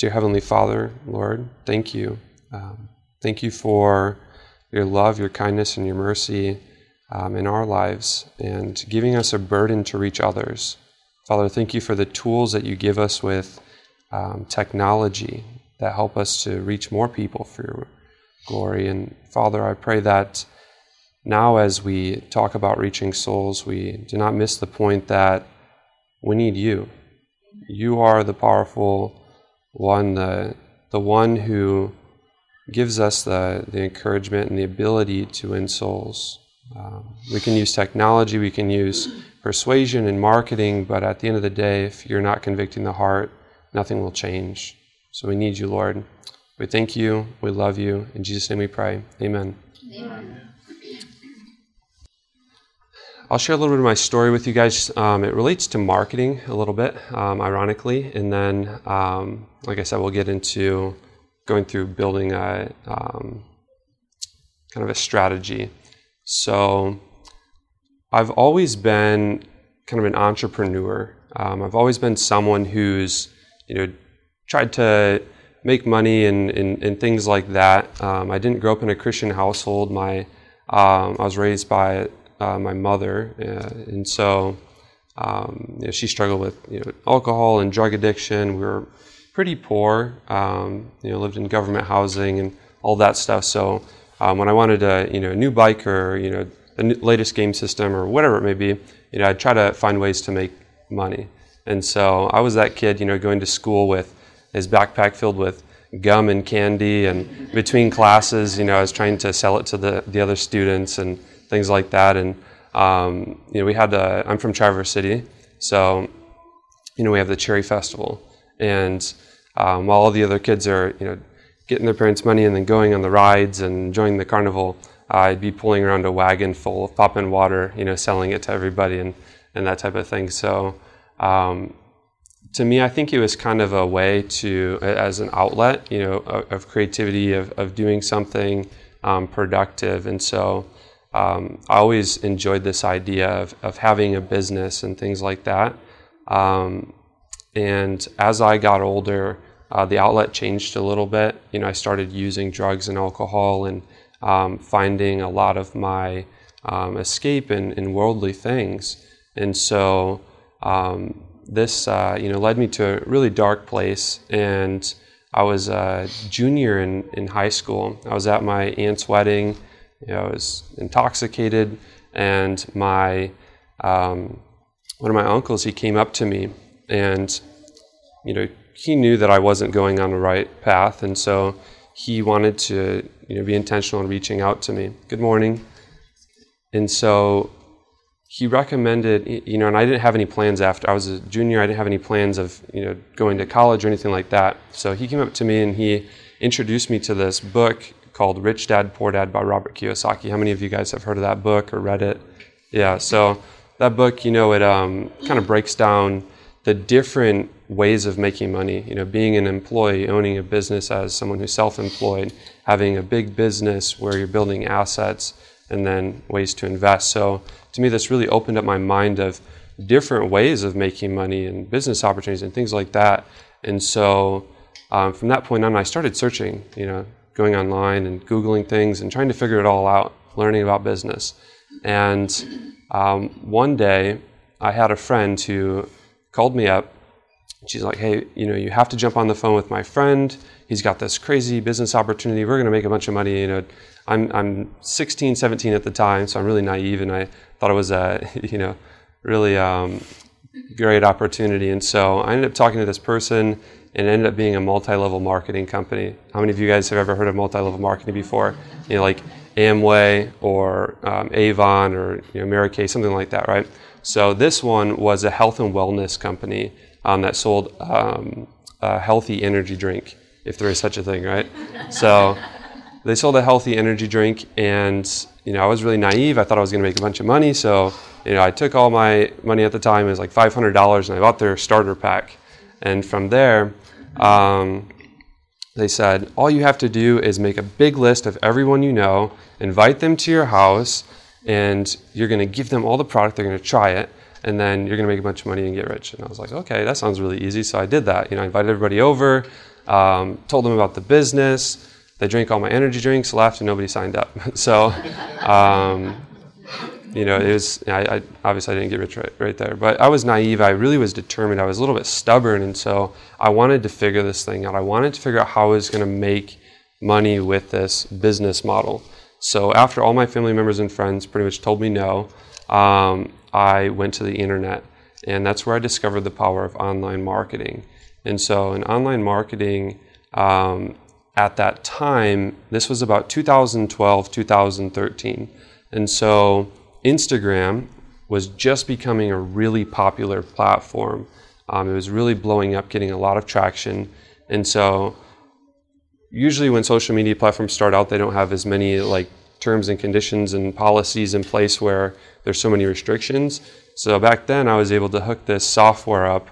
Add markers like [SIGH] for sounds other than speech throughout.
Dear Heavenly Father, Lord, thank you. Um, thank you for your love, your kindness, and your mercy um, in our lives and giving us a burden to reach others. Father, thank you for the tools that you give us with um, technology that help us to reach more people for your glory. And Father, I pray that now as we talk about reaching souls, we do not miss the point that we need you. You are the powerful one, the, the one who gives us the, the encouragement and the ability to win souls. Um, we can use technology, we can use persuasion and marketing, but at the end of the day, if you're not convicting the heart, nothing will change. So we need you, Lord. We thank you. We love you. In Jesus' name we pray. Amen. Amen. I'll share a little bit of my story with you guys. Um, it relates to marketing a little bit, um, ironically. And then, um, like I said, we'll get into going through building a um, kind of a strategy. So, I've always been kind of an entrepreneur. Um, I've always been someone who's, you know, tried to make money and, and, and things like that. Um, I didn't grow up in a Christian household. My um, I was raised by uh, my mother, uh, and so um, you know, she struggled with you know, alcohol and drug addiction. We were pretty poor. Um, you know, lived in government housing and all that stuff. So um, when I wanted a you know a new bike or you know the latest game system or whatever it may be, you know, I'd try to find ways to make money. And so I was that kid, you know, going to school with his backpack filled with gum and candy, and between classes, you know, I was trying to sell it to the, the other students and things like that. And um, you know, we had i I'm from Traverse City, so you know, we have the Cherry Festival, and um, while all the other kids are, you know, getting their parents' money and then going on the rides and enjoying the carnival, I'd be pulling around a wagon full of popping water, you know, selling it to everybody and, and that type of thing. So um, to me, I think it was kind of a way to, as an outlet, you know, of, of creativity, of, of doing something um, productive. And so um, I always enjoyed this idea of, of having a business and things like that. Um, and as I got older, uh, the outlet changed a little bit. You know, I started using drugs and alcohol and um, finding a lot of my um, escape in, in worldly things. And so um, this, uh, you know, led me to a really dark place. And I was a junior in, in high school. I was at my aunt's wedding. You know, I was intoxicated, and my um, one of my uncles he came up to me, and you know, he knew that I wasn't going on the right path, and so he wanted to you know, be intentional in reaching out to me. Good morning. And so he recommended, you know, and I didn't have any plans after I was a junior. I didn't have any plans of, you know, going to college or anything like that. So he came up to me and he introduced me to this book called Rich Dad Poor Dad by Robert Kiyosaki. How many of you guys have heard of that book or read it? Yeah. So that book, you know, it um, kind of breaks down the different ways of making money. You know, being an employee, owning a business as someone who's self-employed, having a big business where you're building assets, and then ways to invest. So to me, this really opened up my mind of different ways of making money and business opportunities and things like that. And so um, from that point on, I started searching. You know, going online and googling things and trying to figure it all out, learning about business. And um, one day, I had a friend who called me up she's like, hey, you know, you have to jump on the phone with my friend. He's got this crazy business opportunity. We're going to make a bunch of money. You know, I'm, I'm 16, 17 at the time, so I'm really naive, and I thought it was a, [LAUGHS] you know, really um, great opportunity. And so I ended up talking to this person, and ended up being a multi-level marketing company. How many of you guys have ever heard of multi-level marketing before? You know, like Amway or um, Avon or you know, Mary Kay, something like that, right? So this one was a health and wellness company um, that sold um, a healthy energy drink, if there is such a thing, right? so they sold a healthy energy drink, and you know I was really naive. I thought I was going to make a bunch of money, so you know I took all my money at the time. It was like five hundred dollars, and I bought their starter pack. And from there, um, they said all you have to do is make a big list of everyone you know, invite them to your house, and you're going to give them all the product. They're going to try it and then you're going to make a bunch of money and get rich. And I was like, okay, that sounds really easy. So I did that. You know, I invited everybody over. Um, told them about the business. They drank all my energy drinks, left, and nobody signed up. [LAUGHS] so, um, you know, it was, I, I, obviously I didn't get rich right, right there, but I was naive. I really was determined. I was a little bit stubborn. And so I wanted to figure this thing out. I wanted to figure out how I was going to make money with this business model. So after all my family members and friends pretty much told me no, um, I went to the internet. And that's where I discovered the power of online marketing. And so in online marketing, um, at that time, this was about 2012, 2013. And so Instagram was just becoming a really popular platform. Um, it was really blowing up, getting a lot of traction. And so usually when social media platforms start out, they don't have as many like terms and conditions and policies in place where there's so many restrictions. So back then I was able to hook this software up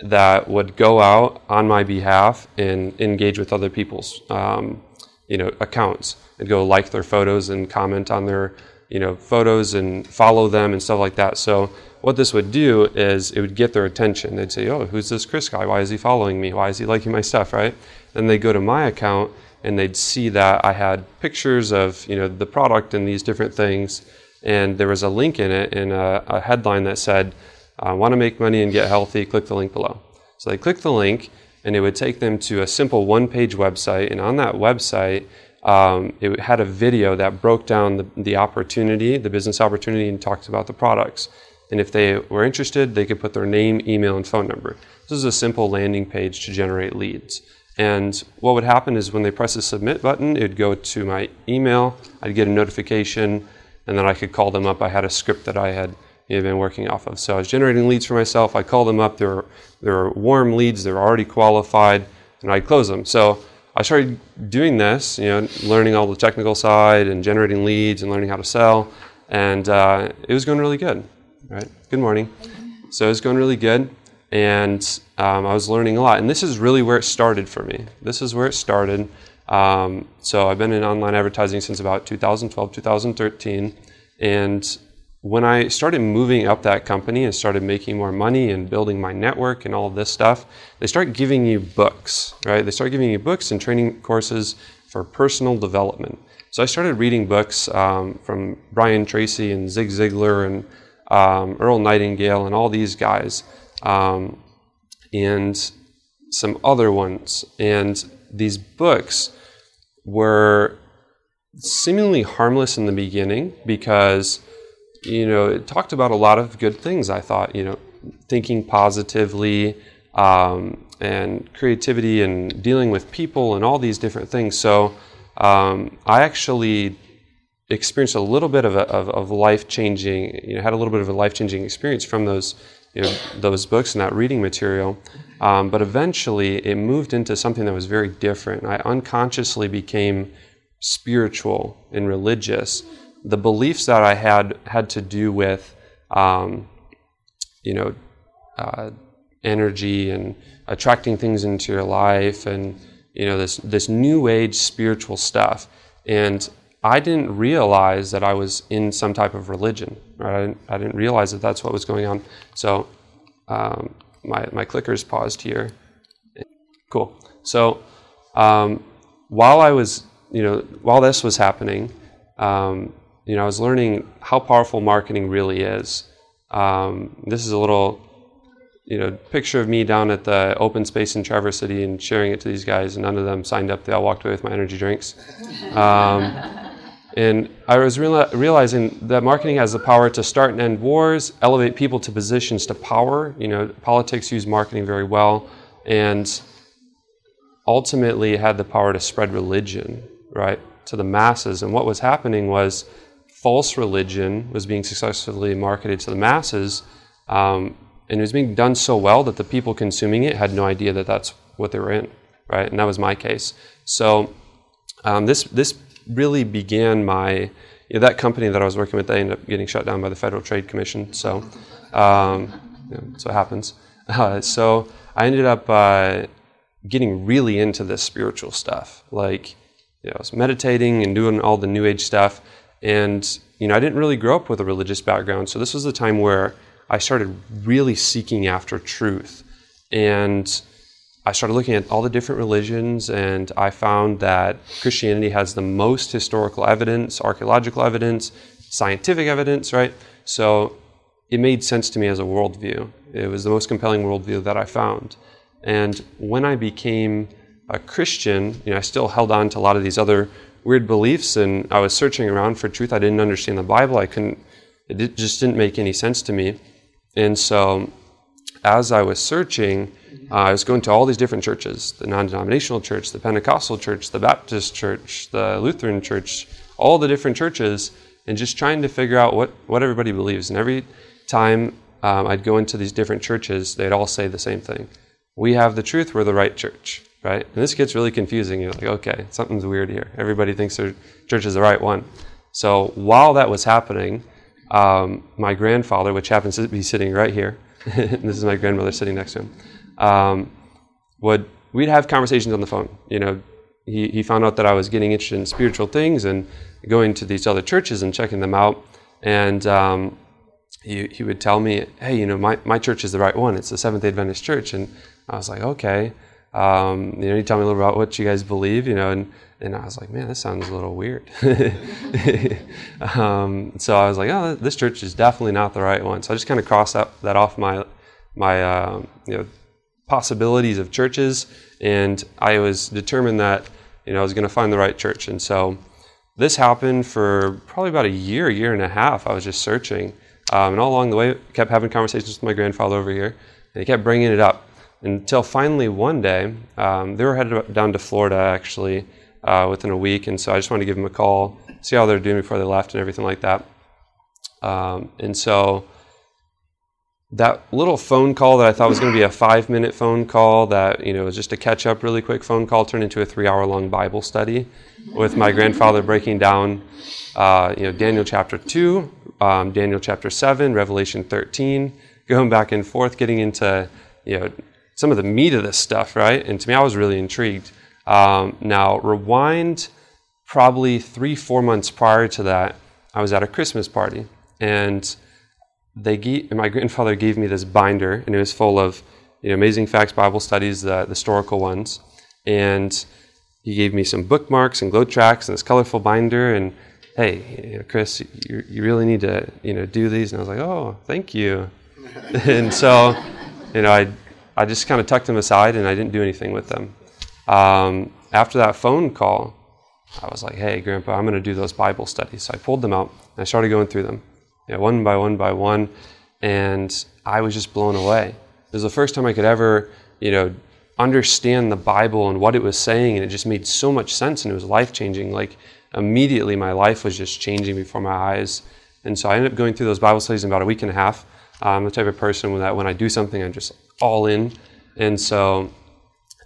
that would go out on my behalf and engage with other people's um, you know accounts and go like their photos and comment on their you know photos and follow them and stuff like that. So what this would do is it would get their attention. They'd say oh who's this chris guy? Why is he following me? Why is he liking my stuff? Right? Then they go to my account and they'd see that i had pictures of you know the product and these different things. And there was a link in it and a, a headline that said "I want to make money and get healthy, click the link below. So they click the link, and it would take them to a simple one page website. And on that website, um, it had a video that broke down the, the opportunity, the business opportunity, and talked about the products. And if they were interested, they could put their name, email, and phone number. This is a simple landing page to generate leads. And what would happen is when they press the submit button, it would go to my email, I'd get a notification, and then I could call them up. I had a script that I had you know, been working off of. So I was generating leads for myself. I call them up. They're, they're warm leads. They're already qualified, and I'd close them. So I started doing this, you know, learning all the technical side and generating leads and learning how to sell, and uh, it was going really good. Right. Good morning. So it was going really good, and um, I was learning a lot. And this is really where it started for me. This is where it started. Um, so I've been in online advertising since about 2012, 2013, and when I started moving up that company and started making more money and building my network and all this stuff, they start giving you books, right? They start giving you books and training courses for personal development. So I started reading books um, from Brian Tracy and Zig Ziglar and um, Earl Nightingale and all these guys um, and some other ones. And these books were seemingly harmless in the beginning because you know, it talked about a lot of good things. I thought, you know, thinking positively um, and creativity and dealing with people and all these different things. So um, I actually experienced a little bit of, a, of, of life changing, you know, had a little bit of a life changing experience from those, you know, those books and that reading material. Um, but eventually, it moved into something that was very different. I unconsciously became spiritual and religious the beliefs that I had had to do with, um, you know, uh, energy and attracting things into your life, and you know this this new age spiritual stuff. And I didn't realize that I was in some type of religion. Right? I didn't, I didn't realize that that's what was going on. So um, my my clicker's paused here. Cool. So um, while I was, you know, while this was happening. Um, you know, I was learning how powerful marketing really is. Um, this is a little, you know, picture of me down at the open space in Traverse City and sharing it to these guys, and none of them signed up. They all walked away with my energy drinks. Um, [LAUGHS] and I was reala- realizing that marketing has the power to start and end wars, elevate people to positions to power. You know, politics use marketing very well, and ultimately it had the power to spread religion, right, to the masses. And what was happening was false religion was being successfully marketed to the masses, um, and it was being done so well that the people consuming it had no idea that that's what they were in, right? And that was my case. So um, this this really began my you know, that company that I was working with. They ended up getting shut down by the Federal Trade Commission. So um, you know, so it happens. Uh, so I ended up uh, getting really into this spiritual stuff, like you know, I was meditating and doing all the New Age stuff. And you know, I didn't really grow up with a religious background, so this was the time where I started really seeking after truth. And I started looking at all the different religions, and I found that Christianity has the most historical evidence, archaeological evidence, scientific evidence, right? So it made sense to me as a worldview. It was the most compelling worldview that I found. And when I became a Christian, you know, I still held on to a lot of these other weird beliefs, and I was searching around for truth. I didn't understand the Bible. I couldn't. It just didn't make any sense to me. And so, as I was searching, uh, I was going to all these different churches: the non-denominational church, the Pentecostal church, the Baptist church, the Lutheran church, all the different churches, and just trying to figure out what what everybody believes. And every time um, I'd go into these different churches, they'd all say the same thing: "We have the truth. We're the right church." Right? And this gets really confusing. You're like, okay, something's weird here. Everybody thinks their church is the right one. So while that was happening, um, my grandfather, which happens to be sitting right here, [LAUGHS] this is my grandmother sitting next to him, um, would we'd have conversations on the phone. You know, he, he found out that I was getting interested in spiritual things and going to these other churches and checking them out. And um, he, he would tell me, hey, you know, my, my church is the right one. It's the Seventh Adventist church. And I was like, okay. Um, you know, you tell me a little about what you guys believe, you know, and, and I was like, man, this sounds a little weird. [LAUGHS] um, so I was like, oh, this church is definitely not the right one. So I just kind of crossed that, that off my, my uh, you know, possibilities of churches, and I was determined that, you know, I was going to find the right church. And so this happened for probably about a year, year and a half. I was just searching. Um, and all along the way, kept having conversations with my grandfather over here, and he kept bringing it up until finally one day, um, they were headed down to Florida actually uh, within a week, and so I just wanted to give them a call, see how they're doing before they left, and everything like that. Um, and so that little phone call that I thought was going to be a five minute phone call that you know was just a catch up, really quick phone call turned into a three hour long Bible study with my grandfather breaking down uh, you know Daniel chapter two, um, Daniel chapter seven, Revelation thirteen, going back and forth, getting into you know some of the meat of this stuff, right? And to me, I was really intrigued. Um, now, rewind probably three, four months prior to that, I was at a Christmas party, and they gave, my grandfather gave me this binder, and it was full of you know, amazing facts Bible studies, the, the historical ones, and he gave me some bookmarks and GLOW tracts and this colorful binder, and hey, you know, Chris, you, you really need to you know do these, and I was like, oh, thank you, [LAUGHS] and so you know I I just kind of tucked them aside and I didn't do anything with them. Um, after that phone call, I was like, hey, Grandpa, I'm going to do those Bible studies. So I pulled them out and I started going through them, you know, one by one by one, and I was just blown away. It was the first time I could ever, you know, understand the Bible and what it was saying, and it just made so much sense and it was life changing. Like immediately, my life was just changing before my eyes. And so I ended up going through those Bible studies in about a week and a half. I'm the type of person that when I do something, I'm just all in. And so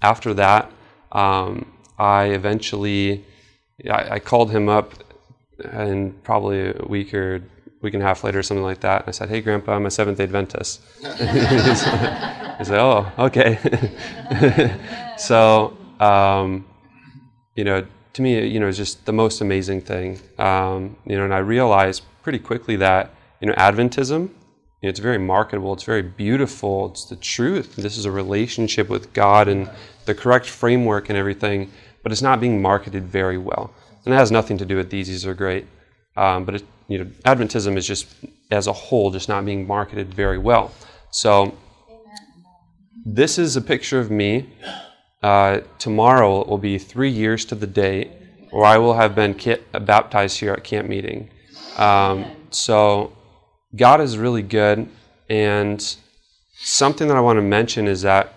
after that, um, I eventually I, I, called him up, and probably a week or week and a half later, something like that. And I said, "Hey, Grandpa, I'm a Seventh Adventist." [LAUGHS] he said, "Oh, okay." [LAUGHS] so um, you know, to me, you know, it's just the most amazing thing. Um, you know, and I realized pretty quickly that you know, Adventism know, it's very marketable, it's very beautiful, it's the truth. This is a relationship with God and the correct framework and everything, but it's not being marketed very well. And that has nothing to do with these, these are great. Um, but it, you know, Adventism is just, as a whole, just not being marketed very well. So, this is a picture of me. Uh, tomorrow will be three years to the date where I will have been baptized here at camp meeting. Um, so God is really good. And something that I want to mention is that,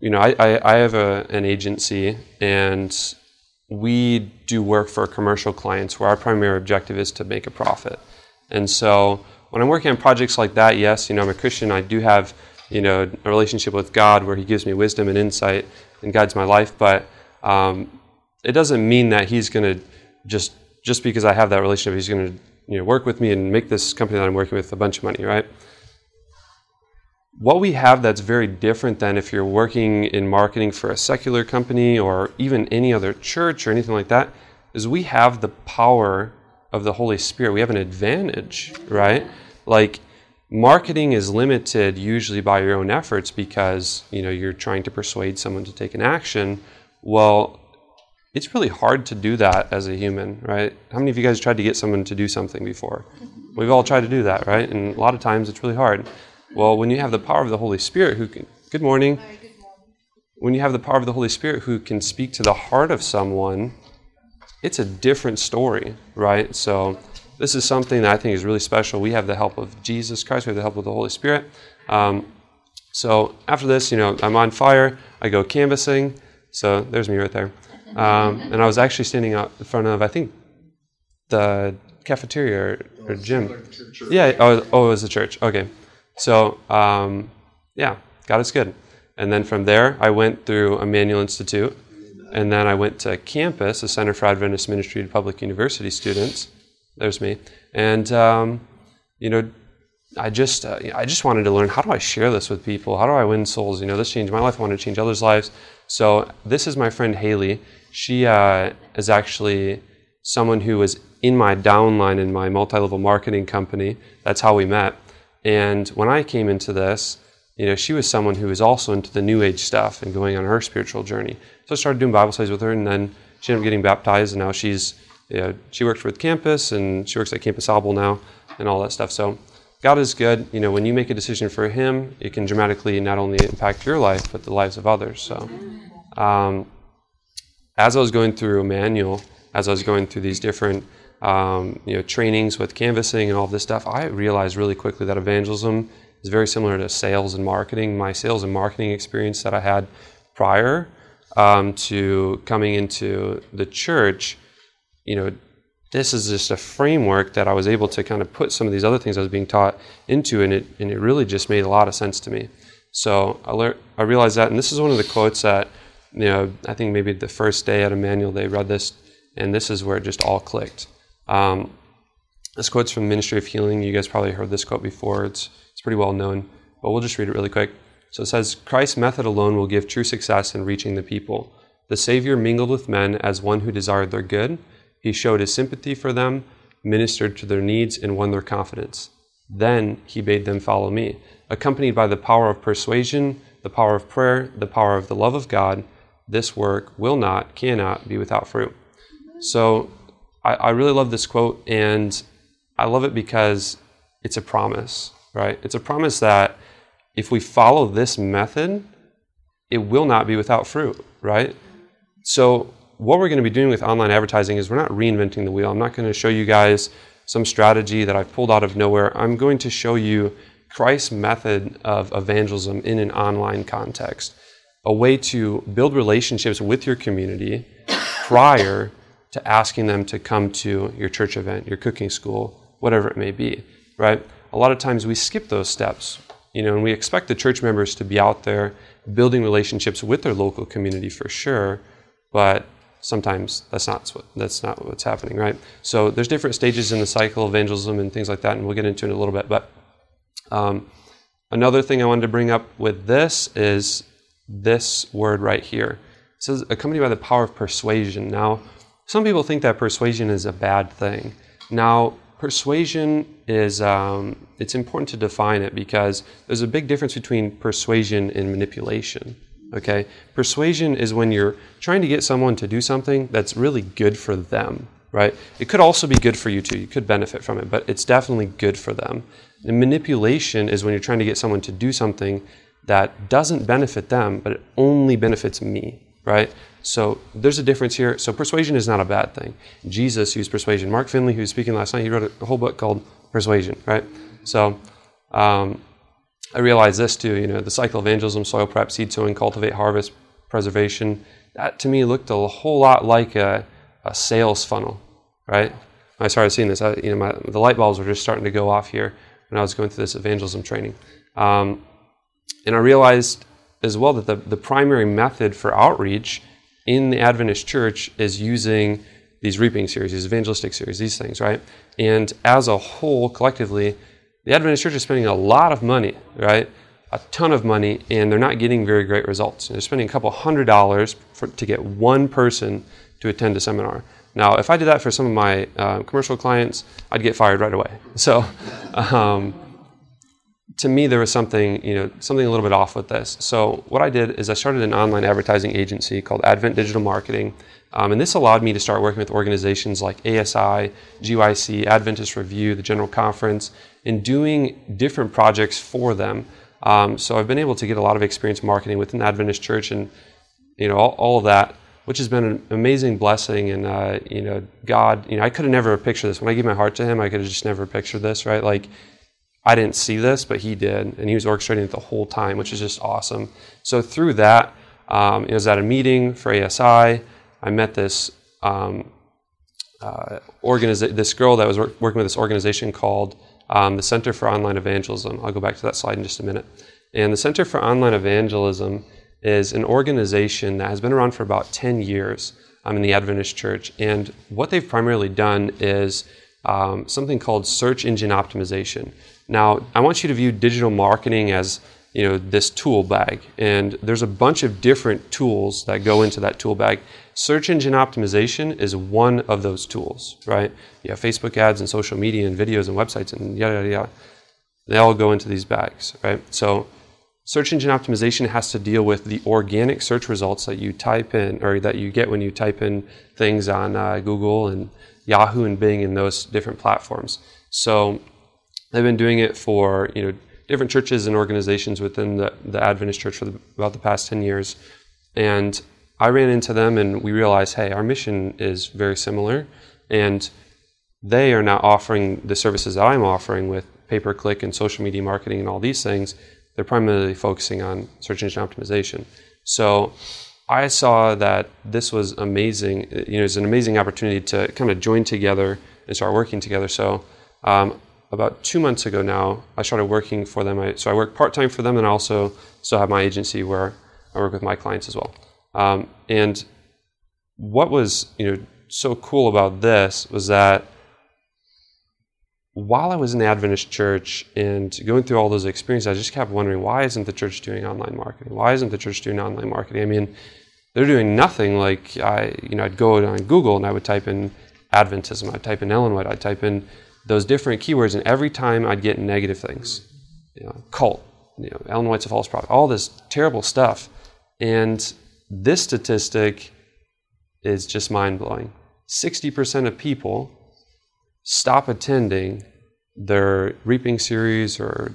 you know, I, I, I have a, an agency and we do work for commercial clients where our primary objective is to make a profit. And so when I'm working on projects like that, yes, you know, I'm a Christian. I do have, you know, a relationship with God where He gives me wisdom and insight and guides my life. But um, it doesn't mean that He's going to just just because I have that relationship, He's going to you know, work with me and make this company that I'm working with a bunch of money, right? What we have that's very different than if you're working in marketing for a secular company or even any other church or anything like that is we have the power of the Holy Spirit. We have an advantage, right? Like marketing is limited usually by your own efforts because you know you're trying to persuade someone to take an action. Well, it's really hard to do that as a human, right? How many of you guys tried to get someone to do something before? We've all tried to do that, right? And a lot of times it's really hard. Well, when you have the power of the Holy Spirit who can, good morning. Hi, good morning. When you have the power of the Holy Spirit who can speak to the heart of someone, it's a different story, right? So this is something that I think is really special. We have the help of Jesus Christ, we have the help of the Holy Spirit. Um, so after this, you know, I'm on fire. I go canvassing. So there's me right there. Um, and I was actually standing out in front of, I think, the cafeteria or, or gym. Yeah, oh, oh, it was the church. Okay. So, um, yeah, God is good. And then from there, I went through Emmanuel Institute. And then I went to campus, the Center for Adventist Ministry to Public University students. There's me. And, um, you know, I just, uh, I just wanted to learn how do I share this with people? How do I win souls? You know, this changed my life. I want to change others' lives. So this is my friend Haley. She uh, is actually someone who was in my downline in my multi-level marketing company. That's how we met. And when I came into this, you know, she was someone who was also into the new age stuff and going on her spiritual journey. So I started doing Bible studies with her, and then she ended up getting baptized, and now she's, you know, she works with campus, and she works at Campus Abel now, and all that stuff. So God is good. You know, when you make a decision for Him, it can dramatically not only impact your life, but the lives of others. So, um, as I was going through Emmanuel, as I was going through these different um, you know, trainings with canvassing and all this stuff, I realized really quickly that evangelism is very similar to sales and marketing. My sales and marketing experience that I had prior um, to coming into the church, you know, this is just a framework that I was able to kind of put some of these other things I was being taught into, and it and it really just made a lot of sense to me. So I learned, I realized that, and this is one of the quotes that you know I think maybe the first day at Emmanuel they read this, and this is where it just all clicked. Um, this quote's from Ministry of Healing. You guys probably heard this quote before. It's, it's pretty well known, but we'll just read it really quick. So it says Christ's method alone will give true success in reaching the people. The Savior mingled with men as one who desired their good. He showed his sympathy for them, ministered to their needs, and won their confidence. Then he bade them follow me. Accompanied by the power of persuasion, the power of prayer, the power of the love of God, this work will not, cannot be without fruit. So I, I really love this quote, and I love it because it's a promise, right? It's a promise that if we follow this method, it will not be without fruit, right? So, what we're going to be doing with online advertising is we're not reinventing the wheel. I'm not going to show you guys some strategy that I've pulled out of nowhere. I'm going to show you Christ's method of evangelism in an online context, a way to build relationships with your community prior to asking them to come to your church event, your cooking school, whatever it may be, right? A lot of times we skip those steps, you know, and we expect the church members to be out there building relationships with their local community for sure, but sometimes that's not what that's not what's happening, right? So there's different stages in the cycle of evangelism and things like that, and we'll get into it in a little bit. But um, another thing I wanted to bring up with this is this word right here. It says accompanied by the power of persuasion. Now, some people think that persuasion is a bad thing. Now, persuasion is, um, it's important to define it because there's a big difference between persuasion and manipulation. Okay? Persuasion is when you're trying to get someone to do something that's really good for them, right? It could also be good for you too. You could benefit from it, but it's definitely good for them. And manipulation is when you're trying to get someone to do something that doesn't benefit them, but it only benefits me, right? So there's a difference here. So persuasion is not a bad thing. Jesus used persuasion. Mark Finley, who was speaking last night, he wrote a whole book called Persuasion, right? So um, I realized this too. You know, the cycle of evangelism, soil prep, seed sowing, cultivate, harvest, preservation. That to me looked a whole lot like a, a sales funnel, right? When I started seeing this, I, you know, my, the light bulbs were just starting to go off here when I was going through this evangelism training. Um, and I realized as well that the, the primary method for outreach in the Adventist church is using these reaping series, these evangelistic series, these things, right? And as a whole, collectively, the Adventist church is spending a lot of money, right? A ton of money, and they're not getting very great results. They're spending a couple hundred dollars for, to get one person to attend a seminar. Now, if I did that for some of my uh, commercial clients, I'd get fired right away. So, [LAUGHS] um, to me, there was something, you know, something a little bit off with this. So what I did is I started an online advertising agency called Advent Digital Marketing, um, and this allowed me to start working with organizations like ASI, GYC, Adventist Review, the General Conference, and doing different projects for them. Um, so I've been able to get a lot of experience marketing within the Adventist Church, and you know, all, all of that which has been an amazing blessing. And uh, you know, God, you know, I could have never pictured this when I gave my heart to Him. I could have just never pictured this, right? Like I didn't see this, but he did, and he was orchestrating it the whole time, which is just awesome. So through that, um, it was at a meeting for ASI. I met this um, uh, organiza- this girl that was working with this organization called um, the Center for Online Evangelism. I'll go back to that slide in just a minute. And the Center for Online Evangelism is an organization that has been around for about 10 years um, in the Adventist Church. And what they've primarily done is um, something called search engine optimization. Now, I want you to view digital marketing as you know this tool bag, and there's a bunch of different tools that go into that tool bag. Search engine optimization is one of those tools, right? You have Facebook ads and social media and videos and websites and yada yada yada. They all go into these bags, right? So, search engine optimization has to deal with the organic search results that you type in or that you get when you type in things on uh, Google and Yahoo and Bing and those different platforms. So They've been doing it for you know different churches and organizations within the, the Adventist Church for the, about the past 10 years. And I ran into them and we realized, hey, our mission is very similar. And they are not offering the services that I'm offering with pay per click and social media marketing and all these things. They're primarily focusing on search engine optimization. So I saw that this was amazing. You know, it's an amazing opportunity to kind of join together and start working together. So um, about two months ago now, I started working for them. I, so I work part time for them, and I also still have my agency where I work with my clients as well. Um, and what was you know so cool about this was that while I was in the Adventist church and going through all those experiences, I just kept wondering why isn't the church doing online marketing? Why isn't the church doing online marketing? I mean, they're doing nothing. Like I, you know, I'd go on Google and I would type in Adventism, I'd type in Ellen White, I'd type in those different keywords, and every time I'd get negative things, you know, cult, you know, Ellen White's a false prophet, all this terrible stuff. And this statistic is just mind blowing. 60% of people stop attending their reaping series or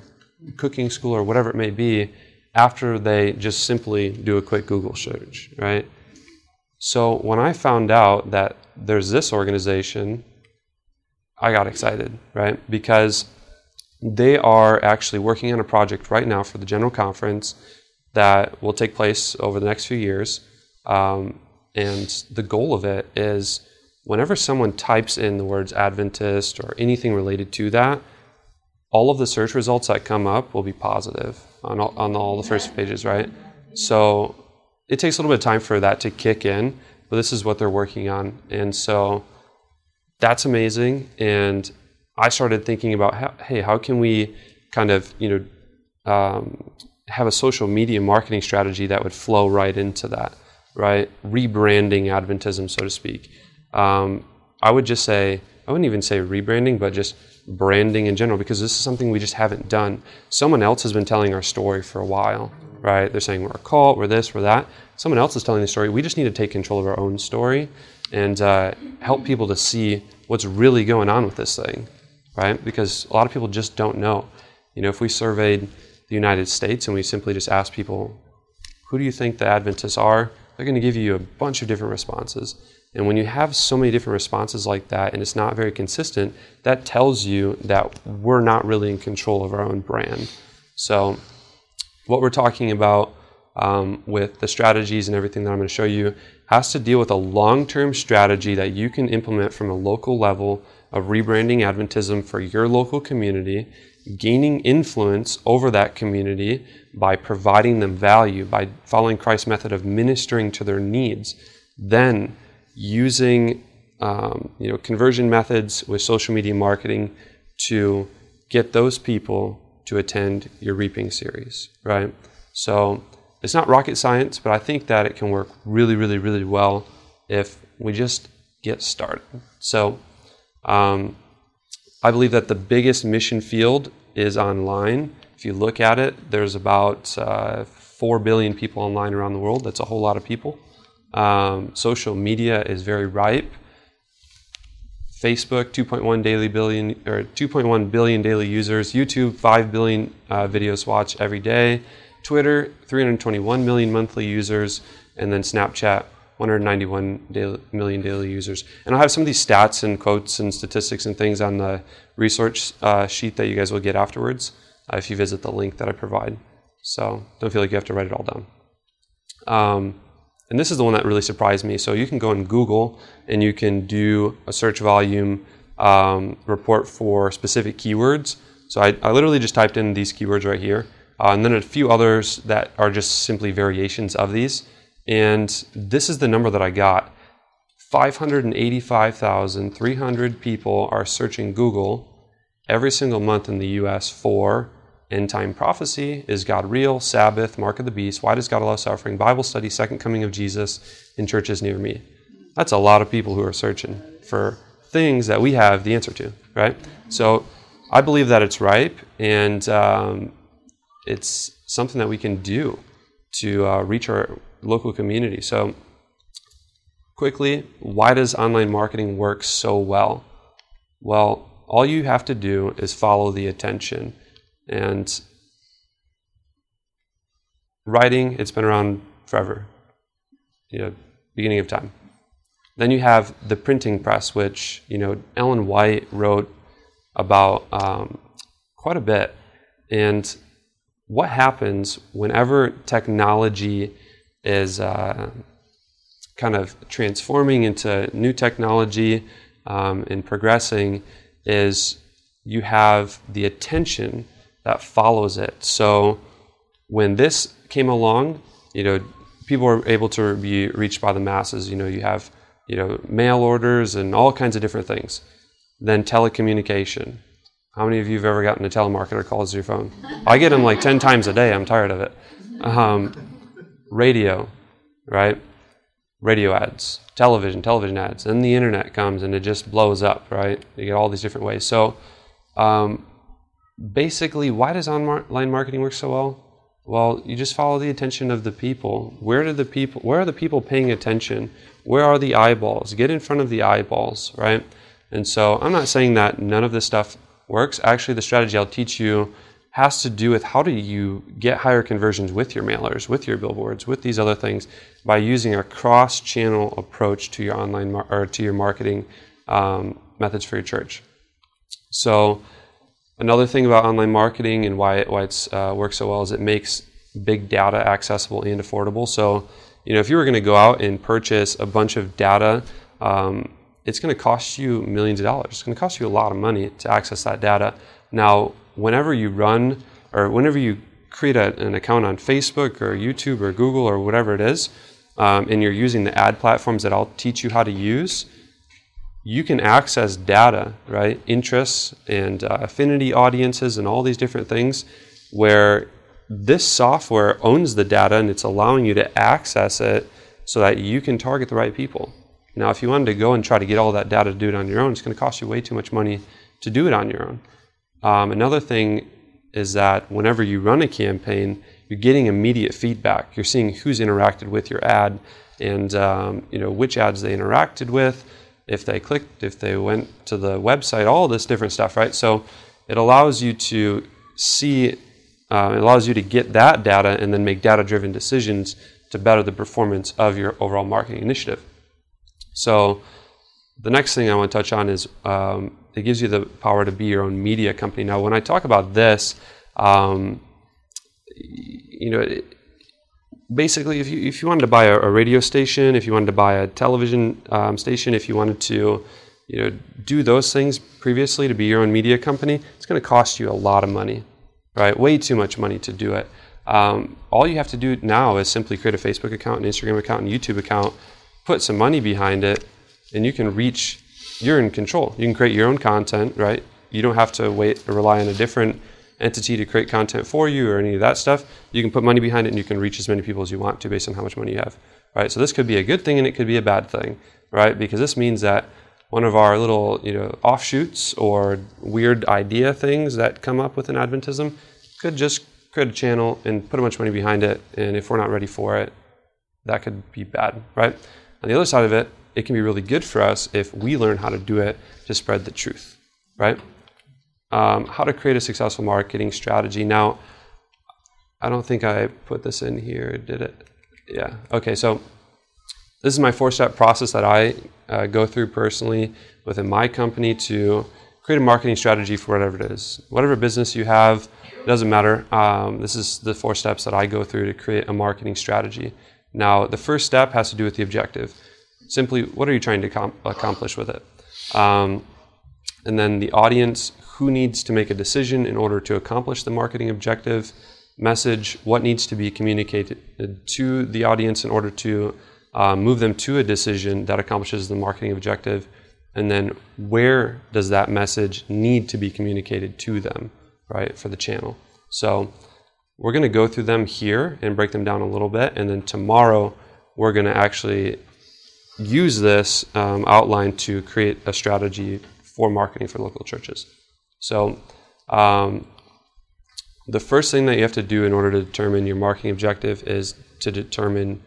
cooking school or whatever it may be after they just simply do a quick Google search, right? So when I found out that there's this organization I got excited, right? Because they are actually working on a project right now for the General Conference that will take place over the next few years. Um, and the goal of it is whenever someone types in the words Adventist or anything related to that, all of the search results that come up will be positive on all, on all the first pages, right? So it takes a little bit of time for that to kick in, but this is what they're working on. And so that's amazing. And I started thinking about, hey, how can we kind of, you know, um, have a social media marketing strategy that would flow right into that, right? Rebranding Adventism, so to speak. Um, I would just say, I wouldn't even say rebranding, but just branding in general, because this is something we just haven't done. Someone else has been telling our story for a while, right? They're saying we're a cult, we're this, we're that. Someone else is telling the story. We just need to take control of our own story and uh, help people to see what's really going on with this thing, right? Because a lot of people just don't know. You know, if we surveyed the United States and we simply just asked people, who do you think the Adventists are? They're going to give you a bunch of different responses. And when you have so many different responses like that and it's not very consistent, that tells you that we're not really in control of our own brand. So, what we're talking about um, with the strategies and everything that I'm going to show you has to deal with a long term strategy that you can implement from a local level of rebranding Adventism for your local community, gaining influence over that community by providing them value, by following Christ's method of ministering to their needs, then using um, you know, conversion methods with social media marketing to get those people to attend your reaping series, right? So it's not rocket science, but I think that it can work really, really, really well if we just get started. So um, I believe that the biggest mission field is online, If you look at it, there's about uh, 4 billion people online around the world. That's a whole lot of people. Um, social media is very ripe. Facebook, 2.1 daily billion or 2.1 billion daily users. YouTube, 5 billion uh, videos watched every day. Twitter, 321 million monthly users, and then Snapchat, 191 daily, million daily users. And I'll have some of these stats and quotes and statistics and things on the research uh, sheet that you guys will get afterwards uh, if you visit the link that I provide. So don't feel like you have to write it all down. Um, and this is the one that really surprised me. So you can go on Google and you can do a search volume um, report for specific keywords. So I, I, literally just typed in these keywords right here, uh, and then a few others that are just simply variations of these. And this is the number that I got. 585,300 people are searching Google every single month in the US for End time prophecy is God real? Sabbath, mark of the beast. Why does God allow suffering? Bible study, second coming of Jesus in churches near me. That's a lot of people who are searching for things that we have the answer to, right? So I believe that it's ripe and um, it's something that we can do to uh, reach our local community. So, quickly, why does online marketing work so well? Well, all you have to do is follow the attention. And writing, it's been around forever, you know, beginning of time. Then you have the printing press, which, you know, Ellen White wrote about um, quite a bit. And what happens whenever technology is uh, kind of transforming into new technology um, and progressing is you have the attention that follows it. So when this came along, you know, people were able to be reached by the masses. You know, you have, you know, mail orders and all kinds of different things. Then telecommunication. How many of you have ever gotten a telemarketer calls to your phone? I get them like 10 times a day. I'm tired of it. Um, radio, right? Radio ads, television, television ads. Then the internet comes and it just blows up, right? You get all these different ways. So, um, basically, why does online marketing work so well? Well, you just follow the attention of the people. Where do the people? Where are the people paying attention? Where are the eyeballs? Get in front of the eyeballs, right? And so, I'm not saying that none of this stuff works. Actually, the strategy I'll teach you has to do with how do you get higher conversions with your mailers, with your billboards, with these other things by using a cross-channel approach to your online mar- or to your marketing um, methods for your church. So Another thing about online marketing and why it, why it's uh, works so well is it makes big data accessible and affordable. So, you know, if you were going to go out and purchase a bunch of data, um, it's going to cost you millions of dollars. It's going to cost you a lot of money to access that data. Now, whenever you run or whenever you create a, an account on Facebook or YouTube or Google or whatever it is, um, and you're using the ad platforms that I'll teach you how to use, you can access data, right? Interests and uh, affinity audiences and all these different things where this software owns the data and it's allowing you to access it so that you can target the right people. Now, if you wanted to go and try to get all that data to do it on your own, it's going to cost you way too much money to do it on your own. Um, another thing is that whenever you run a campaign, you're getting immediate feedback. You're seeing who's interacted with your ad and um, you know which ads they interacted with if they clicked, if they went to the website, all this different stuff, right? So it allows you to see, uh, it allows you to get that data and then make data driven decisions to better the performance of your overall marketing initiative. So the next thing I want to touch on is um, it gives you the power to be your own media company. Now, when I talk about this, um, you know, it, basically, if you if you wanted to buy a, a, radio station, if you wanted to buy a television um, station, if you wanted to, you know, do those things previously to be your own media company, it's going to cost you a lot of money, right? Way too much money to do it. Um, all you have to do now is simply create a Facebook account, an Instagram account, and YouTube account, put some money behind it, and you can reach. You're in control. You can create your own content, right? You don't have to wait or rely on a different entity to create content for you or any of that stuff, you can put money behind it and you can reach as many people as you want to based on how much money you have. Right? So this could be a good thing and it could be a bad thing, right? Because this means that one of our little, you know, offshoots or weird idea things that come up within Adventism could just create a channel and put a bunch of money behind it, and if we're not ready for it, that could be bad, right? On the other side of it, it can be really good for us if we learn how to do it to spread the truth, right? Um, how to create a successful marketing strategy. Now, I don't think I put this in here, did it? Yeah. Okay, so this is my four step process that I uh, go through personally within my company to create a marketing strategy for whatever it is. Whatever business you have, it doesn't matter. Um, this is the four steps that I go through to create a marketing strategy. Now, the first step has to do with the objective. Simply, what are you trying to com- accomplish with it? Um, and then the audience, who needs to make a decision in order to accomplish the marketing objective? Message, what needs to be communicated to the audience in order to uh, move them to a decision that accomplishes the marketing objective? And then where does that message need to be communicated to them, right, for the channel? So we're going to go through them here and break them down a little bit. And then tomorrow, we're going to actually use this um, outline to create a strategy for marketing for local churches. So, um, the first thing that you have to do in order to determine your marketing objective is to determine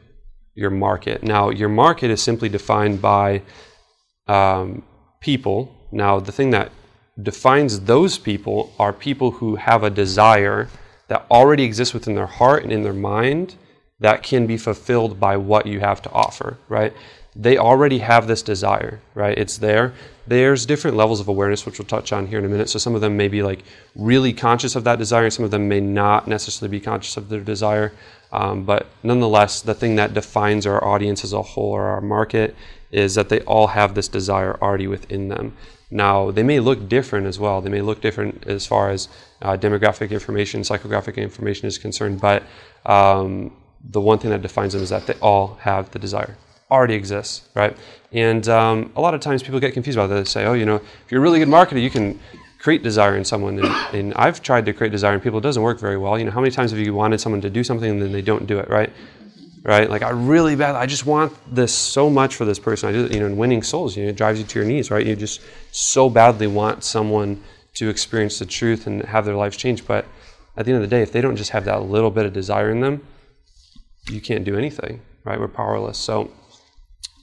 your market. Now, your market is simply defined by um, people. Now, the thing that defines those people are people who have a desire that already exists within their heart and in their mind that can be fulfilled by what you have to offer, right? They already have this desire, right? It's there. There's different levels of awareness, which we'll touch on here in a minute. So some of them may be like really conscious of that desire, and some of them may not necessarily be conscious of their desire. Um, but nonetheless, the thing that defines our audience as a whole or our market is that they all have this desire already within them. Now, they may look different as well. They may look different as far as uh, demographic information, psychographic information is concerned, but um, the one thing that defines them is that they all have the desire. Already exists, right? And um, a lot of times people get confused about that. They say, oh, you know, if you're a really good marketer, you can create desire in someone. And, and, I've tried to create desire in people, it doesn't work very well. You know, how many times have you wanted someone to do something and then they don't do it, right? Right? Like, I really bad, I just want this so much for this person. I do, you know, in winning souls, you know, it drives you to your knees, right? You just so badly want someone to experience the truth and have their lives change. But at the end of the day, if they don't just have that little bit of desire in them, you can't do anything, right? We're powerless. So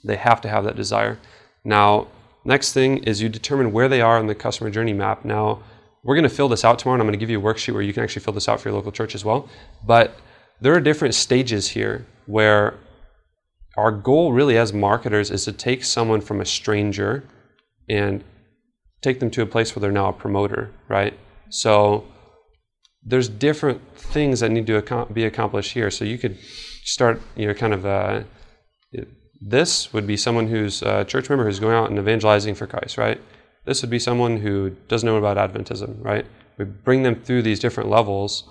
they have to have that desire. Now, next thing is you determine where they are on the customer journey map. Now, we're going to fill this out tomorrow, and I'm going to give you a worksheet where you can actually fill this out for your local church as well. But there are different stages here where our goal, really, as marketers, is to take someone from a stranger and take them to a place where they're now a promoter, right? So there's different things that need to be accomplished here. So you could start, you know, kind of uh, this would be someone who's a church member who's going out and evangelizing for Christ, right? This would be someone who doesn't know about Adventism, right? We bring them through these different levels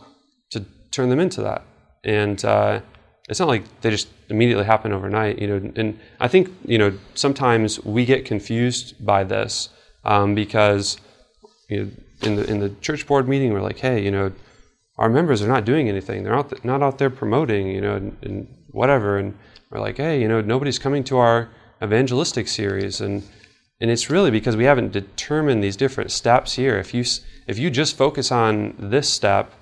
to turn them into that. And uh, it's not like they just immediately happen overnight, you know. And I think, you know, sometimes we get confused by this um, because you know, in the in the church board meeting, we're like, hey, you know, our members are not doing anything. They're not not out there promoting, you know, and, and whatever. And we're like, hey, you know, nobody's coming to our evangelistic series, and and it's really because we haven't determined these different steps here. If you if you just focus on this step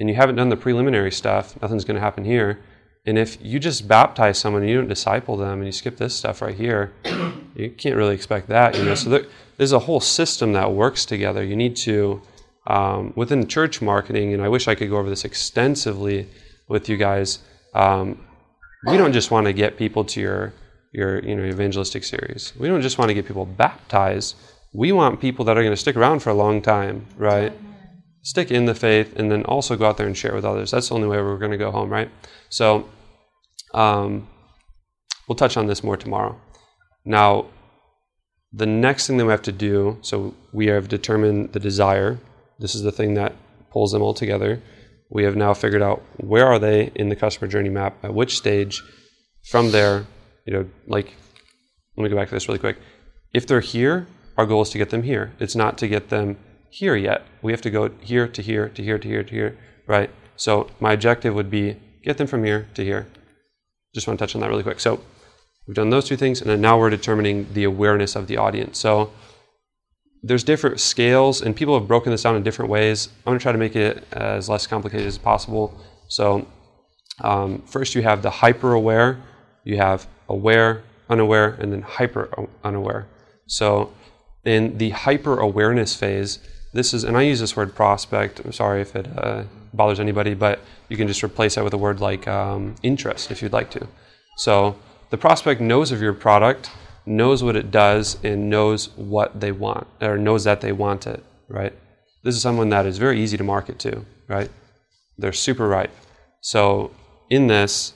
and you haven't done the preliminary stuff, nothing's going to happen here. And if you just baptize someone and you don't disciple them and you skip this stuff right here, [COUGHS] you can't really expect that, you know. So there, there's a whole system that works together. You need to um, within church marketing, and I wish I could go over this extensively with you guys. Um, we don't just want to get people to your your you know evangelistic series. We don't just want to get people baptized. We want people that are going to stick around for a long time, right? Stick in the faith, and then also go out there and share with others. That's the only way we're going to go home, right? So, um, we'll touch on this more tomorrow. Now, the next thing that we have to do. So we have determined the desire. This is the thing that pulls them all together. We have now figured out where are they in the customer journey map at which stage from there you know like let me go back to this really quick. If they're here our goal is to get them here. It's not to get them here yet. We have to go here to here to here to here to here right? So my objective would be get them from here to here. Just want to touch on that really quick. So we've done those two things and now we're determining the awareness of the audience so there's different scales, and people have broken this down in different ways. I'm going to try to make it as less complicated as possible. So, um, first you have the hyper aware, you have aware, unaware, and then hyper unaware. So, in the hyper awareness phase, this is, and I use this word prospect. I'm sorry if it uh, bothers anybody, but you can just replace that with a word like um, interest if you'd like to. So, the prospect knows of your product knows what it does and knows what they want or knows that they want it, right? This is someone that is very easy to market to, right? They're super ripe. So in this,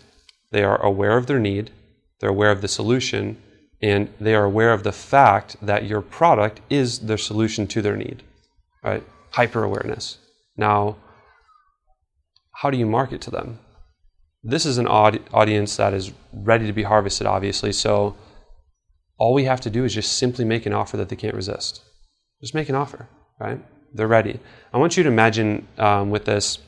they are aware of their need, they're aware of the solution, and they are aware of the fact that your product is their solution to their need, right? Hyper awareness. Now, how do you market to them? This is an aud- audience that is ready to be harvested, obviously. So all we have to do is just simply make an offer that they can't resist. Just make an offer, right? They're ready. I want you to imagine um, with this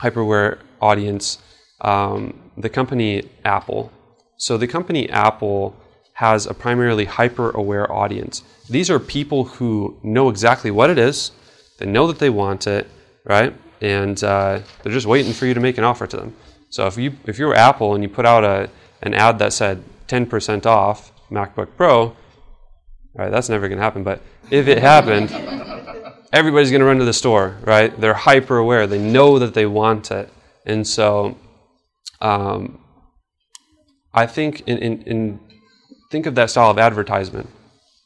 hyper aware audience um, the company Apple. So the company Apple has a primarily hyper aware audience. These are people who know exactly what it is, they know that they want it, right? And uh, they're just waiting for you to make an offer to them. So if you if you're Apple and you put out a an ad that said 10% off, MacBook Pro, right? That's never going to happen. But if it happened, everybody's going to run to the store, right? They're hyper aware. They know that they want it, and so um, I think in, in, in think of that style of advertisement.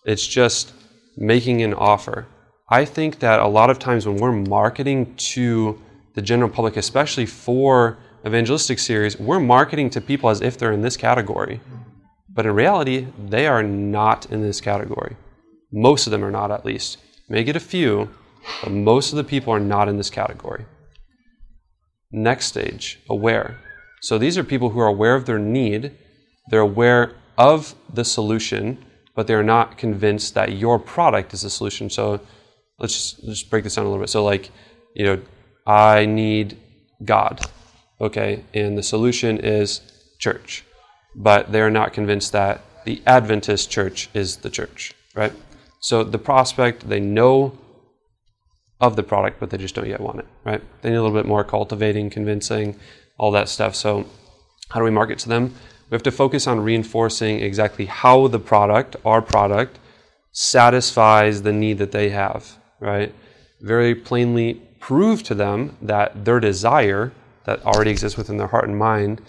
It's just making an offer. I think that a lot of times when we're marketing to the general public, especially for evangelistic series, we're marketing to people as if they're in this category. But in reality, they are not in this category. Most of them are not, at least. may get a few, but most of the people are not in this category. Next stage, aware. So these are people who are aware of their need, they're aware of the solution, but they're not convinced that your product is the solution. So let's just, let's just break this down a little bit. So, like, you know, I need God, okay, and the solution is church but they're not convinced that the Adventist church is the church, right? So the prospect, they know of the product, but they just don't yet want it, right? They need a little bit more cultivating, convincing, all that stuff. So, how do we market to them? We have to focus on reinforcing exactly how the product, our product, satisfies the need that they have, right? Very plainly prove to them that their desire that already exists within their heart and mind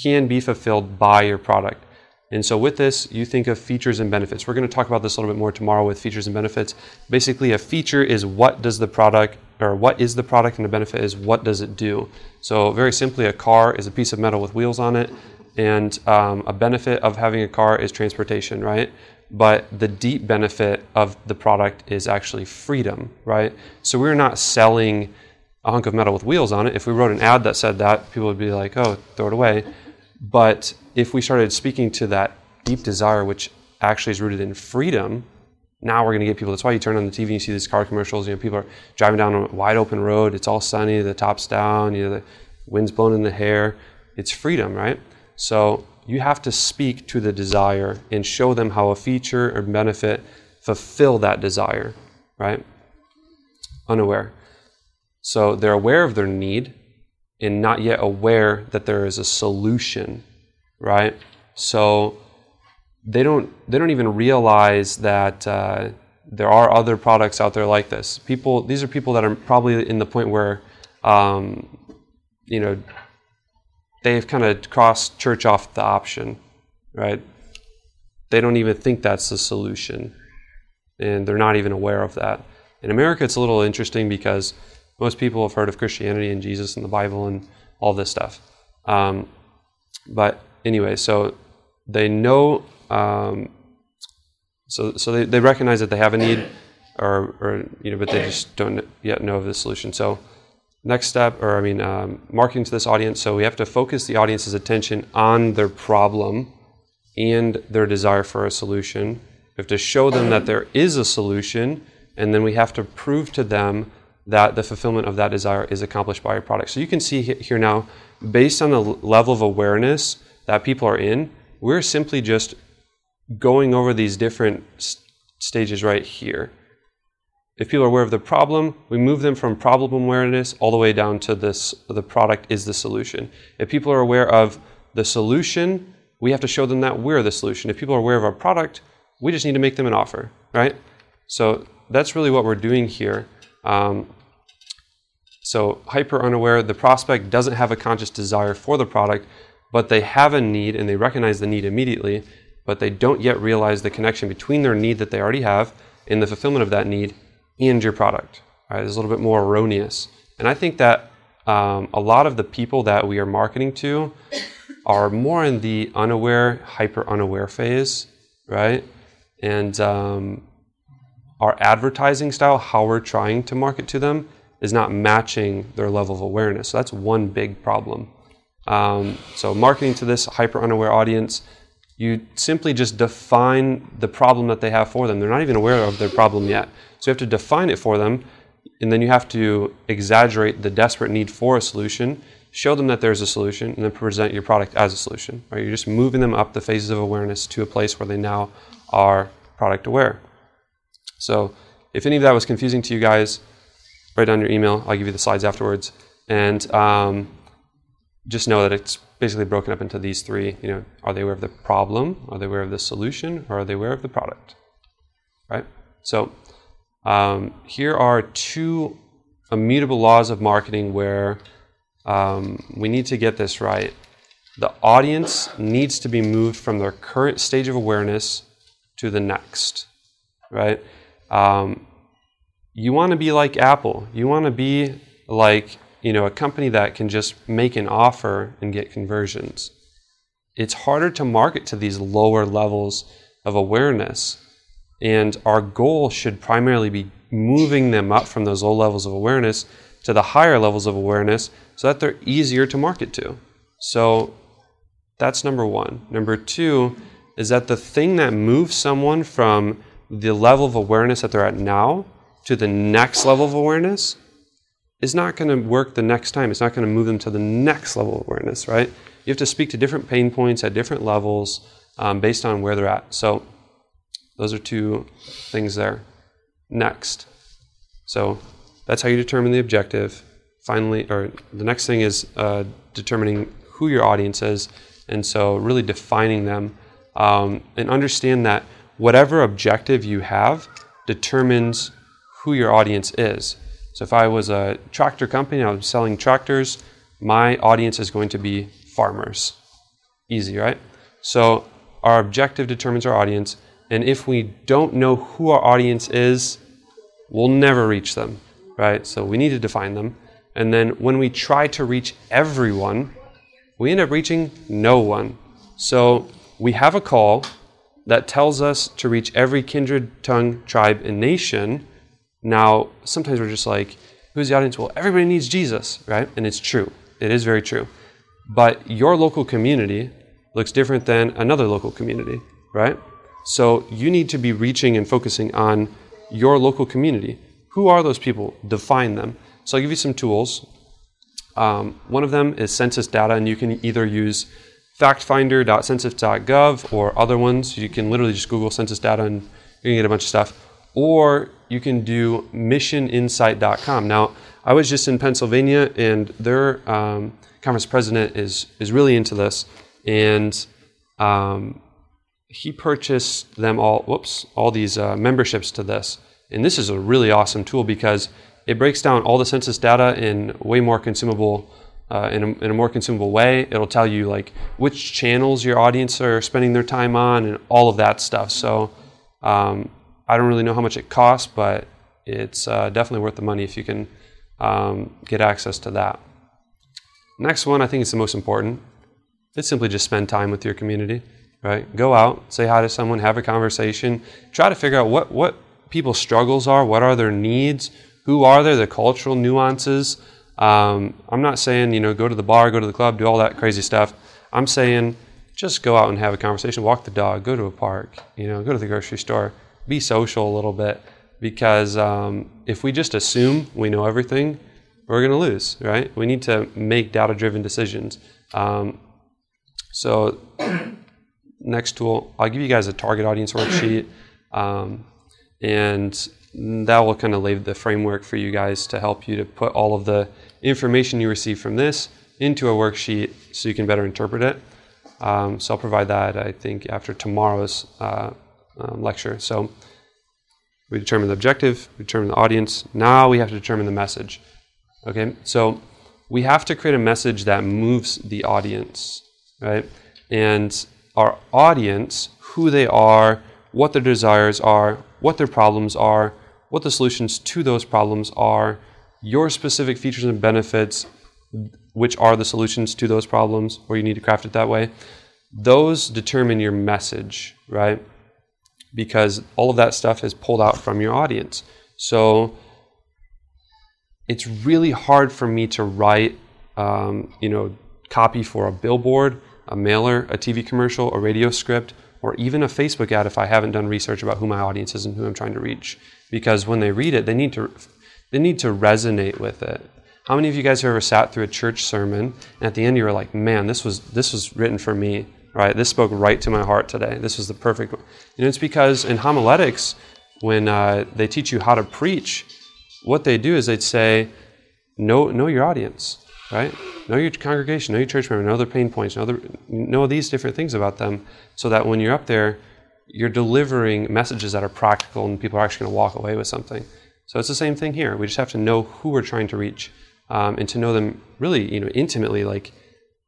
can be fulfilled by your product. And so, with this, you think of features and benefits. We're going to talk about this a little bit more tomorrow with features and benefits. Basically, a feature is what does the product, or what is the product, and a benefit is what does it do. So, very simply, a car is a piece of metal with wheels on it, and um, a benefit of having a car is transportation, right? But the deep benefit of the product is actually freedom, right? So, we're not selling a hunk of metal with wheels on it. If we wrote an ad that said that, people would be like, oh, throw it away. But if we started speaking to that deep desire, which actually is rooted in freedom, now we're going to get people. That's why you turn on the TV and you see these car commercials. You know, people are driving down a wide open road. It's all sunny. The top's down. You know, the wind's blowing in the hair. It's freedom, right? So you have to speak to the desire and show them how a feature or benefit fulfill that desire, right? Unaware. So they're aware of their need and not yet aware that there is a solution, right? So they don't they don't even realize that uh, there are other products out there like this. People these are people that are probably in the point where um, you know they've kind of crossed church off the option, right? They don't even think that's the solution, and they're not even aware of that. In America, it's a little interesting because most people have heard of Christianity and Jesus and the Bible and all this stuff. Um, but anyway, so they know, um, so so they, they recognize that they have a need, or, or you know, but they just don't yet know of the solution. So next step, or I mean, um, marketing to this audience. So we have to focus the audience's attention on their problem and their desire for a solution. We have to show them that there is a solution, and then we have to prove to them that the fulfillment of that desire is accomplished by your product. So you can see here now, based on the level of awareness that people are in, we're simply just going over these different stages right here. if people are aware of the problem, we move them from problem awareness all the way down to this the product is the solution. If people are aware of the solution, we have to show them that we're the solution. If people are aware of our product, we just need to make them an offer, right? So that's really what we're doing here. Um, so hyper unaware, the prospect doesn't have a conscious desire for the product, but they have a need and they recognize the need immediately, but they don't yet realize the connection between their need that they already have and the fulfillment of that need and your product. Right? It's a little bit more erroneous. And I think that um, a lot of the people that we are marketing to are more in the unaware, hyper unaware phase, right? And um, our advertising style, how we're trying to market to them, is not matching their level of awareness. So that's one big problem. Um, so marketing to this hyper unaware audience, you simply just define the problem that they have for them. They're not even aware of their problem yet. So you have to define it for them, and then you have to exaggerate the desperate need for a solution, show them that there's a solution, and then present your product as a solution. Right? You're just moving them up the phases of awareness to a place where they now are product aware. So if any of that was confusing to you guys, write down your email. I'll give you the slides afterwards. And um, just know that it's basically broken up into these three. You know, are they aware of the problem? Are they aware of the solution? Or are they aware of the product? Right? So um, here are two immutable laws of marketing where um, we need to get this right. The audience needs to be moved from their current stage of awareness to the next, right? Um, you want to be like Apple. You want to be like you know a company that can just make an offer and get conversions. It's harder to market to these lower levels of awareness and our goal should primarily be moving them up from those low levels of awareness to the higher levels of awareness so that they're easier to market to. So that's number one. Number two is that the thing that moves someone from the level of awareness that they're at now to the next level of awareness is not going to work the next time. It's not going to move them to the next level of awareness, right? You have to speak to different pain points at different levels um, based on where they're at. So those are two things there. Next. So that's how you determine the objective. Finally, or the next thing is uh, determining who your audience is. And so really defining them um, and understand that whatever objective you have determines who your audience is. So if I was a tractor company, I was selling tractors, my audience is going to be farmers. Easy, right? So our objective determines our audience. And if we don't know who our audience is, we'll never reach them, right? So we need to define them. And then when we try to reach everyone, we end up reaching no one. So we have a call that tells us to reach every kindred, tongue, tribe, and nation. Now, sometimes we're just like, who's the audience? Well, everybody needs Jesus, right? And it's true. It is very true. But your local community looks different than another local community, right? So you need to be reaching and focusing on your local community. Who are those people? Define them. So I'll give you some tools. Um, one of them is census data, and you can either use factfinder.census.gov or other ones. You can literally just Google census data and you can get a bunch of stuff. Or you can do missioninsite.com. Now, I was just in Pennsylvania, and their um, conference president is is really into this, and um, he purchased them all, whoops, all these uh, memberships to this. And this is a really awesome tool because it breaks down all the census data in way more consumable, uh, in, a, in, a, more consumable way. It'll tell you like which channels your audience are spending their time on and all of that stuff. So um, I don't really know how much it costs, but it's uh, definitely worth the money if you can um, get access to that. Next one, I think is the most important. It's simply just spend time with your community right? Go out, say hi to someone, have a conversation, try to figure out what, what people's struggles are, what are their needs, who are there, the cultural nuances. Um, I'm not saying, you know, go to the bar, go to the club, do all that crazy stuff. I'm saying just go out and have a conversation, walk the dog, go to a park, you know, go to the grocery store, be social a little bit. Because um, if we just assume we know everything, we're going to lose, right? We need to make data driven decisions. Um, so next tool, I'll give you guys a target audience worksheet. Um, and that will kind of lay the framework for you guys to help you to put all of the information you receive from this into a worksheet so you can better interpret it. Um, so I'll provide that, I think, after tomorrow's uh, um, lecture. So we determine the objective, we determine the audience. Now we have to determine the message. Okay, so we have to create a message that moves the audience, right? And our audience, who they are, what their desires are, what their problems are, what the solutions to those problems are, your specific features and benefits, which are the solutions to those problems, or you need to craft it that way. Those determine your message, right? Because all of that stuff is pulled out from your audience. So it's really hard for me to write, um, you know, copy for a billboard, a mailer, a TV commercial, a radio script, or even a Facebook ad if I haven't done research about who my audience is and who I'm trying to reach. Because when they read it, they need to they need to resonate with it. How many of you guys have ever sat through a church sermon and at the end you were like, "Man, this was this was written for me." Right? This spoke right to my heart today. This was the perfect. You know, it's because in homiletics, when uh, they teach you how to preach, what they do is they'd say, know, know your audience, right? Know your congregation, know your church member, know their pain points, know, their, know these different things about them, so that when you're up there, you're delivering messages that are practical and people are actually going to walk away with something. So it's the same thing here. We just have to know who we're trying to reach um, and to know them really, you know, intimately, like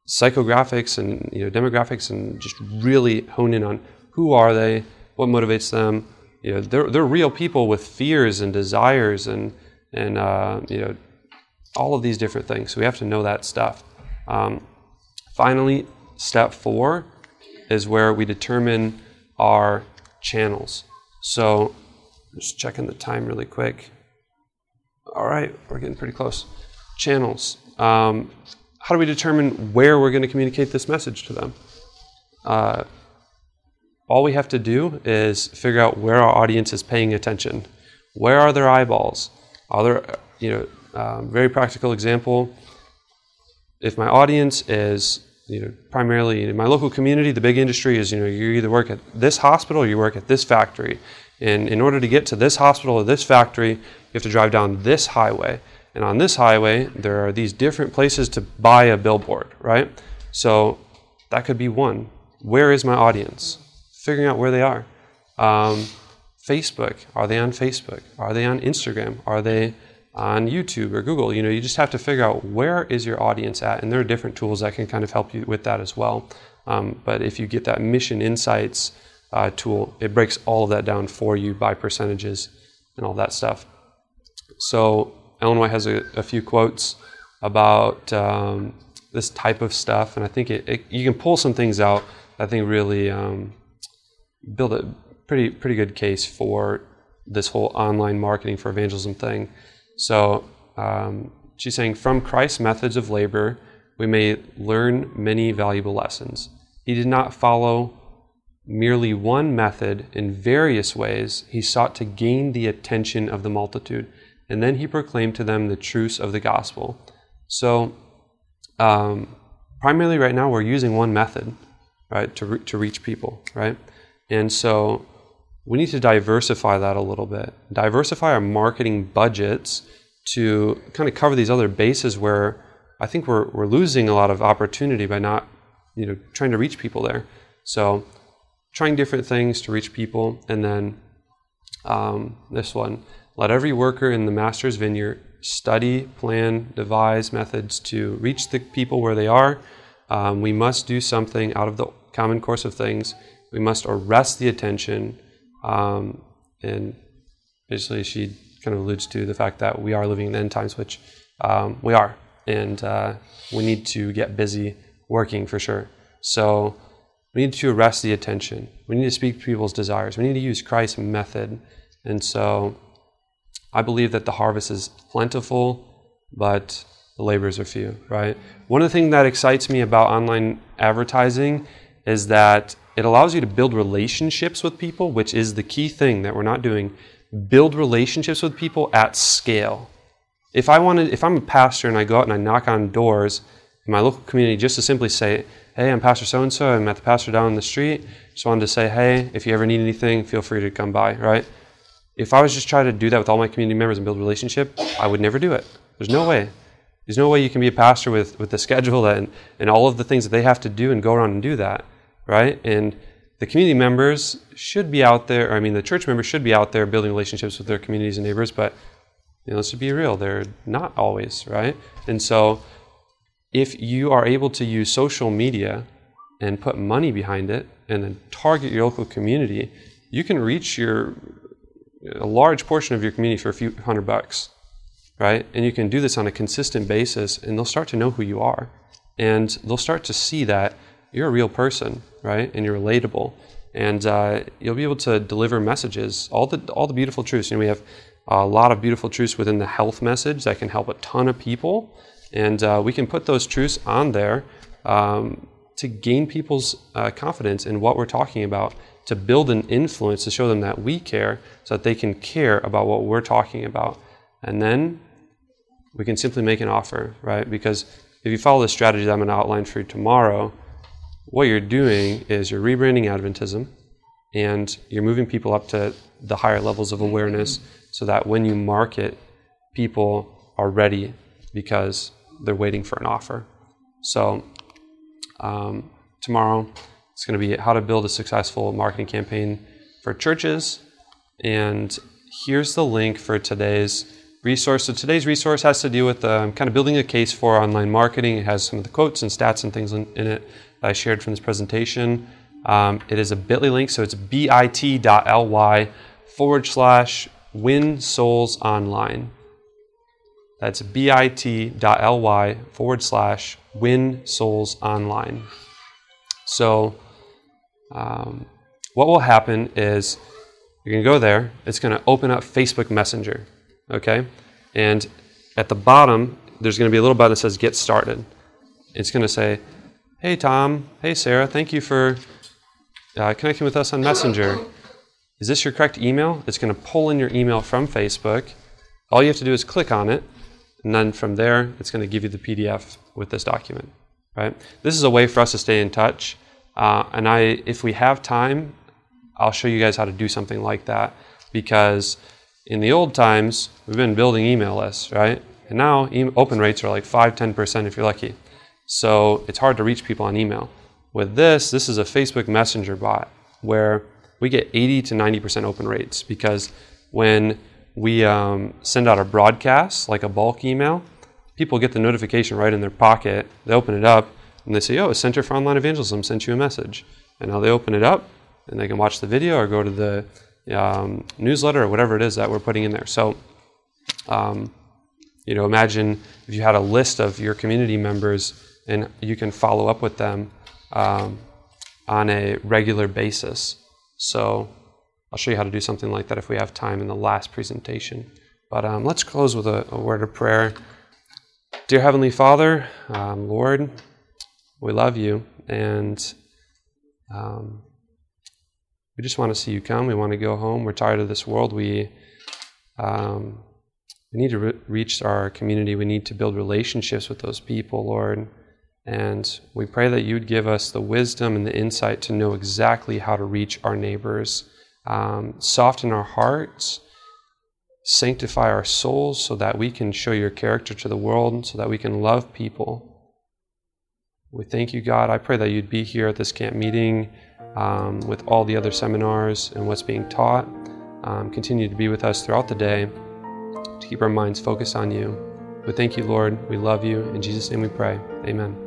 psychographics and you know demographics, and just really hone in on who are they, what motivates them. You know, they're they're real people with fears and desires and and uh, you know all of these different things. So we have to know that stuff. Um, finally, step four is where we determine our channels. So just checking the time really quick. All right, we're getting pretty close. Channels. Um, how do we determine where we're going to communicate this message to them? Uh, all we have to do is figure out where our audience is paying attention. Where are their eyeballs? Other, you know, um, very practical example. If my audience is, you know, primarily in my local community, the big industry is, you know, you either work at this hospital or you work at this factory. And in order to get to this hospital or this factory, you have to drive down this highway. And on this highway, there are these different places to buy a billboard, right? So that could be one. Where is my audience? Figuring out where they are. Um, Facebook. Are they on Facebook? Are they on Instagram? Are they on YouTube or Google? You know, you just have to figure out where is your audience at, and there are different tools that can kind of help you with that as well. Um, but if you get that Mission Insights uh, tool, it breaks all of that down for you by percentages and all that stuff. So Ellen White has a, a few quotes about um, this type of stuff, and I think it, it, you can pull some things out. I think really um, build a pretty pretty good case for this whole online marketing for evangelism thing. So um, she's saying, from Christ's methods of labor, we may learn many valuable lessons. He did not follow merely one method in various ways. He sought to gain the attention of the multitude, and then he proclaimed to them the truths of the gospel. So, um, primarily right now, we're using one method, right, to, re- to reach people, right? And so we need to diversify that a little bit. Diversify our marketing budgets to kind of cover these other bases where I think we're, we're losing a lot of opportunity by not, you know, trying to reach people there. So trying different things to reach people. And then um, this one, let every worker in the master's vineyard study, plan, devise methods to reach the people where they are. Um, we must do something out of the common course of things. We must arrest the attention um, and basically, she kind of alludes to the fact that we are living in end times, which um, we are. And uh, we need to get busy working for sure. So we need to arrest the attention. We need to speak to people's desires. We need to use Christ's method. And so I believe that the harvest is plentiful, but the laborers are few, right? One of the things that excites me about online advertising is that it allows you to build relationships with people, which is the key thing that we're not doing. Build relationships with people at scale. If I wanted, if I'm a pastor and I go out and I knock on doors in my local community just to simply say, hey, I'm Pastor so and so, I met the pastor down the street, just wanted to say, hey, if you ever need anything, feel free to come by, right? if I was just trying to do that with all my community members and build relationship, I would never do it. There's no way. There's no way you can be a pastor with, with the [LAUGHS] schedule and, and all of the things that they have to do and go around and do that, right? And the community members should be out there, I mean, the church members should be out there building relationships with their communities and neighbors, but you know, let's be real, they're not always, right? And so if you are able to use social media and put money behind it and then target your local community, you can reach your a large portion of your community for a few hundred bucks, right? And you can do this on a consistent basis, and they'll start to know who you are, and they'll start to see that you're a real person, right? And you're relatable, and uh, you'll be able to deliver messages, all the all the beautiful truths. You know, we have a lot of beautiful truths within the health message that can help a ton of people, and uh, we can put those truths on there um, to gain people's uh, confidence in what we're talking about to build an influence to show them that we care so that they can care about what we're talking about. And then we can simply make an offer, right? Because if you follow the strategy that I'm going to outline for you tomorrow, what you're doing is you're rebranding Adventism and you're moving people up to the higher levels of awareness so that when you market, people are ready because they're waiting for an offer. So, um, tomorrow, it's going to be how to build a successful marketing campaign for churches. And here's the link for today's resource. So today's resource has to do with um, kind of building a case for online marketing. It has some of the quotes and stats and things in, in it that I shared from this presentation. Um, it is a bit.ly link, so it's bit.ly forward slash win souls online. That's bit.ly forward slash win souls online. So um, what will happen is you're going to go there, it's going to open up Facebook Messenger, okay? And at the bottom, there's going to be a little button that says Get Started. It's going to say, Hey, Tom. Hey, Sarah. Thank you for uh, connecting with us on Messenger. Is this your correct email? It's going to pull in your email from Facebook. All you have to do is click on it, and then from there, it's going to give you the PDF with this document. Right? This is a way for us to stay in touch. Uh, and I, if we have time, I'll show you guys how to do something like that because in the old times we've been building email lists, right? And now open rates are like 5 10% if you're lucky. So it's hard to reach people on email. With this, this is a Facebook Messenger bot where we get 80 to 90% open rates because when we um, send out a broadcast, like a bulk email, people get the notification right in their pocket. They open it up, and they say, oh, Center for Online Evangelism sent you a message. And now they open it up and they can watch the video or go to the um, newsletter or whatever it is that we're putting in there. So, um, you know, imagine if you had a list of your community members and you can follow up with them um, on a regular basis. So, I'll show you how to do something like that if we have time in the last presentation. But um, let's close with a, a, word of prayer. Dear Heavenly Father, um, Lord, we love you, and um, we just want to see you come. We want to go home. We're tired of this world. We um, we need to re- reach our community. We need to build relationships with those people, Lord. And we pray that you'd give us the wisdom and the insight to know exactly how to reach our neighbors, um, soften our hearts, sanctify our souls so that we can show your character to the world, so that we can love people we thank you, God. I pray that you'd be here at this camp meeting um, with all the other seminars and what's being taught. Um, continue to be with us throughout the day to keep our minds focused on you. We thank you, Lord. We love you. In Jesus' name we pray. Amen.